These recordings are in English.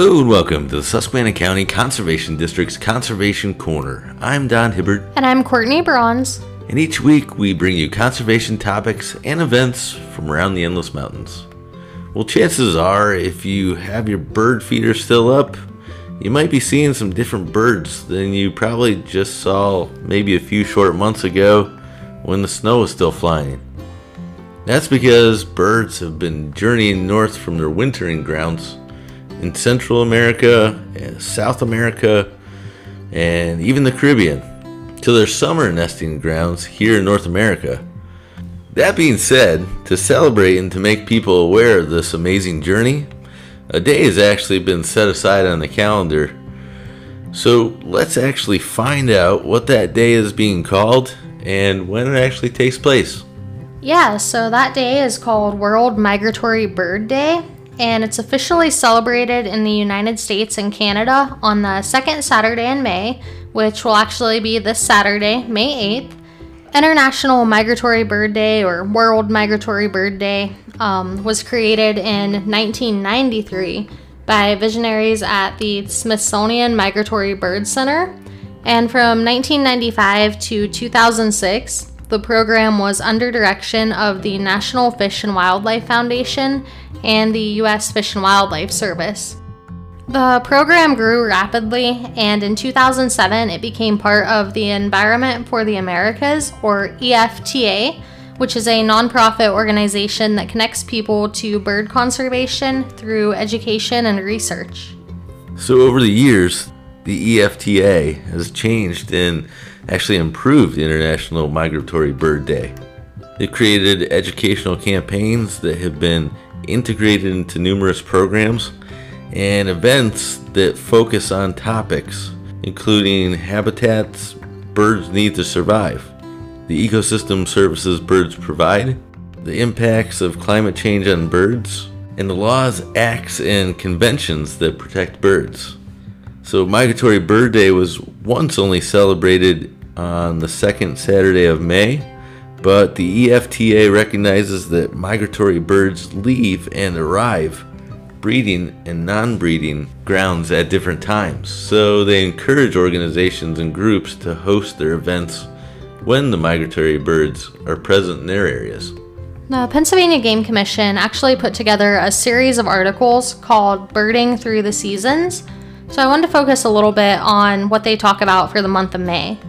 Hello and welcome to the Susquehanna County Conservation District's Conservation Corner. I'm Don Hibbert, And I'm Courtney Bronze. and each week we bring you conservation topics and events from around the Endless Mountains. Well, chances are, if you have your bird feeder still up, you might be seeing some different birds than you probably just saw maybe a few short months ago when the snow was still flying. That's because birds have been journeying north from their wintering grounds in Central America, and South America, and even the Caribbean to their summer nesting grounds here in North America. That being said, to celebrate and to make people aware of this amazing journey, a day has actually been set aside on the calendar. So let's actually find out what that day is being called and when it actually takes place. Yeah, so that day is called World Migratory Bird Day, and it's officially celebrated in the United States and Canada on the second Saturday in May, which will actually be this Saturday, May 8th. International Migratory Bird Day, or World Migratory Bird Day, um, was created in 1993 by visionaries at the Smithsonian Migratory Bird Center. And from 1995 to 2006, the program was under direction of the National Fish and Wildlife Foundation and the U.S. Fish and Wildlife Service. The program grew rapidly, and in 2007, it became part of the Environment for the Americas, or EFTA, which is a nonprofit organization that connects people to bird conservation through education and research. So, over the years, the EFTA has changed and actually improved International Migratory Bird Day. They've created educational campaigns that have been integrated into numerous programs and events that focus on topics including habitats birds need to survive, the ecosystem services birds provide, the impacts of climate change on birds, and the laws, acts, and conventions that protect birds. So, Migratory Bird Day was once only celebrated on the second Saturday of May, but the EFTA recognizes that migratory birds leave and arrive breeding and non breeding grounds at different times. So, they encourage organizations and groups to host their events when the migratory birds are present in their areas. The Pennsylvania Game Commission actually put together a series of articles called Birding Through the Seasons. So I wanted to focus a little bit on what they talk about for the month of May.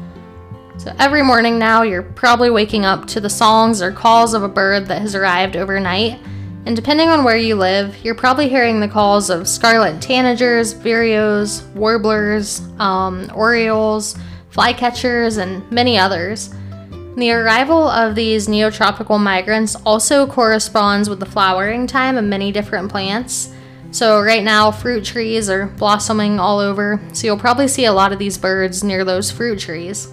So every morning now, you're probably waking up to the songs or calls of a bird that has arrived overnight. And depending on where you live, you're probably hearing the calls of scarlet tanagers, vireos, warblers, um, orioles, flycatchers, and many others. The arrival of these neotropical migrants also corresponds with the flowering time of many different plants. So, right now, fruit trees are blossoming all over, so you'll probably see a lot of these birds near those fruit trees.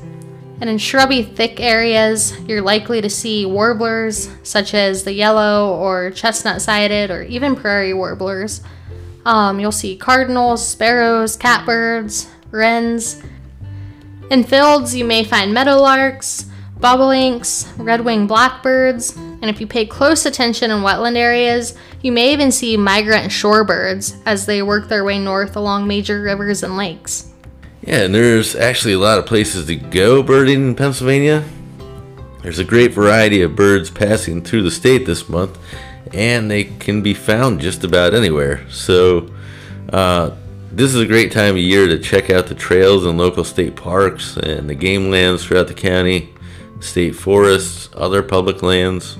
And in shrubby, thick areas, you're likely to see warblers, such as the yellow or chestnut sided, or even prairie warblers. Um, you'll see cardinals, sparrows, catbirds, wrens. In fields, you may find meadowlarks, bobolinks, red-winged blackbirds, and if you pay close attention in wetland areas, you may even see migrant shorebirds as they work their way north along major rivers and lakes. Yeah, and there's actually a lot of places to go birding in Pennsylvania. There's a great variety of birds passing through the state this month, and they can be found just about anywhere. So, uh, this is a great time of year to check out the trails and local state parks and the game lands throughout the county, state forests, other public lands.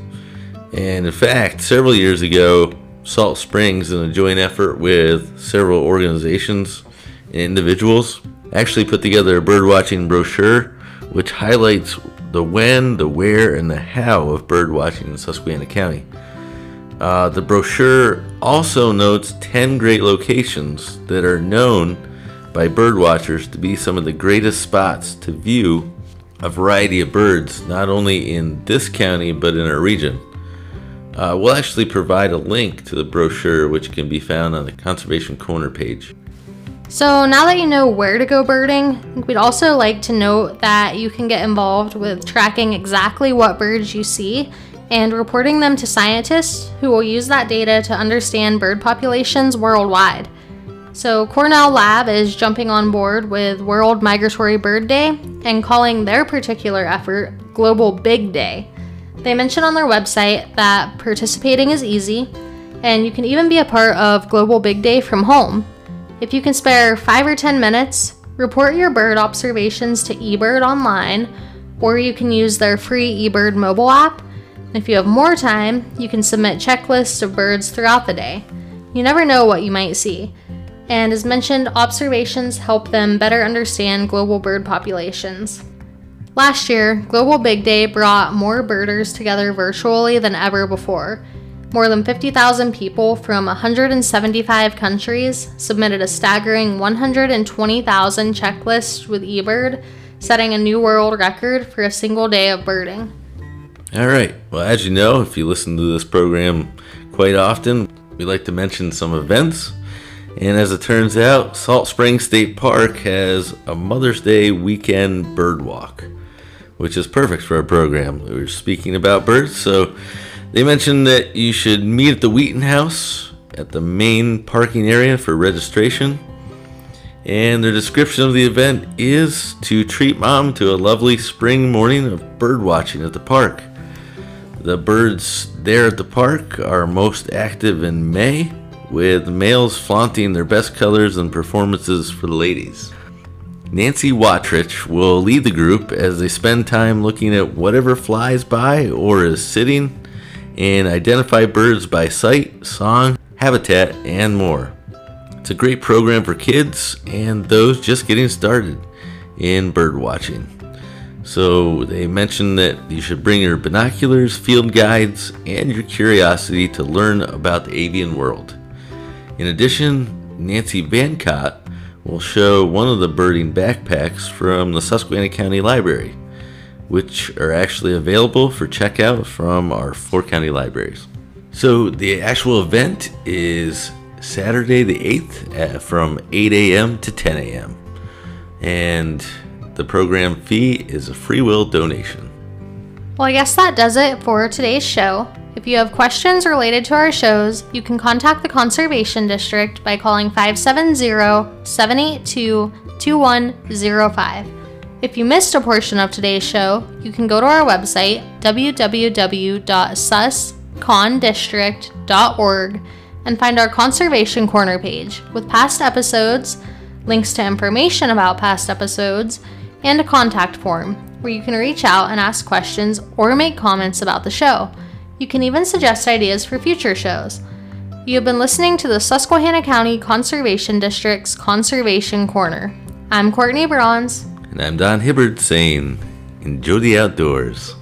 And in fact, several years ago, Salt Springs, in a joint effort with several organizations and individuals, actually put together a birdwatching brochure which highlights the when, the where, and the how of birdwatching in Susquehanna County. Uh, the brochure also notes 10 great locations that are known by birdwatchers to be some of the greatest spots to view a variety of birds, not only in this county but in our region. Uh, we'll actually provide a link to the brochure, which can be found on the Conservation Corner page. So now that you know where to go birding, we'd also like to note that you can get involved with tracking exactly what birds you see and reporting them to scientists who will use that data to understand bird populations worldwide. So, Cornell Lab is jumping on board with World Migratory Bird Day and calling their particular effort Global Big Day. They mention on their website that participating is easy, and you can even be a part of Global Big Day from home. If you can spare 5 or 10 minutes, report your bird observations to eBird online, or you can use their free eBird mobile app. If you have more time, you can submit checklists of birds throughout the day. You never know what you might see. And as mentioned, observations help them better understand global bird populations. Last year, Global Big Day brought more birders together virtually than ever before. More than 50,000 people from 175 countries submitted a staggering 120,000 checklists with eBird, setting a new world record for a single day of birding. All right. Well, as you know, if you listen to this program quite often, we like to mention some events. And as it turns out, Salt Spring State Park has a Mother's Day weekend bird walk, which is perfect for our program. We were speaking about birds, so they mentioned that you should meet at the Wheaton House at the main parking area for registration. And their description of the event is to treat mom to a lovely spring morning of bird watching at the park. The birds there at the park are most active in May, with males flaunting their best colors and performances for the ladies. Nancy Watrich will lead the group as they spend time looking at whatever flies by or is sitting and identify birds by sight, song, habitat, and more. It's a great program for kids and those just getting started in bird watching. So they mentioned that you should bring your binoculars, field guides, and your curiosity to learn about the avian world. In addition, Nancy Vancott will show one of the birding backpacks from the Susquehanna County Library which are actually available for checkout from our four county libraries. So the actual event is Saturday the 8th from 8 a.m. to 10 a.m. And the program fee is a free will donation. Well, I guess that does it for today's show. If you have questions related to our shows, you can contact the Conservation District by calling 570 782 2105. If you missed a portion of today's show, you can go to our website, www.suscondistrict.org, and find our Conservation Corner page with past episodes, links to information about past episodes, and a contact form where you can reach out and ask questions or make comments about the show. You can even suggest ideas for future shows. You have been listening to the Susquehanna County Conservation District's Conservation Corner. I'm Courtney Bronze. And I'm Don Hibbert saying, enjoy the outdoors.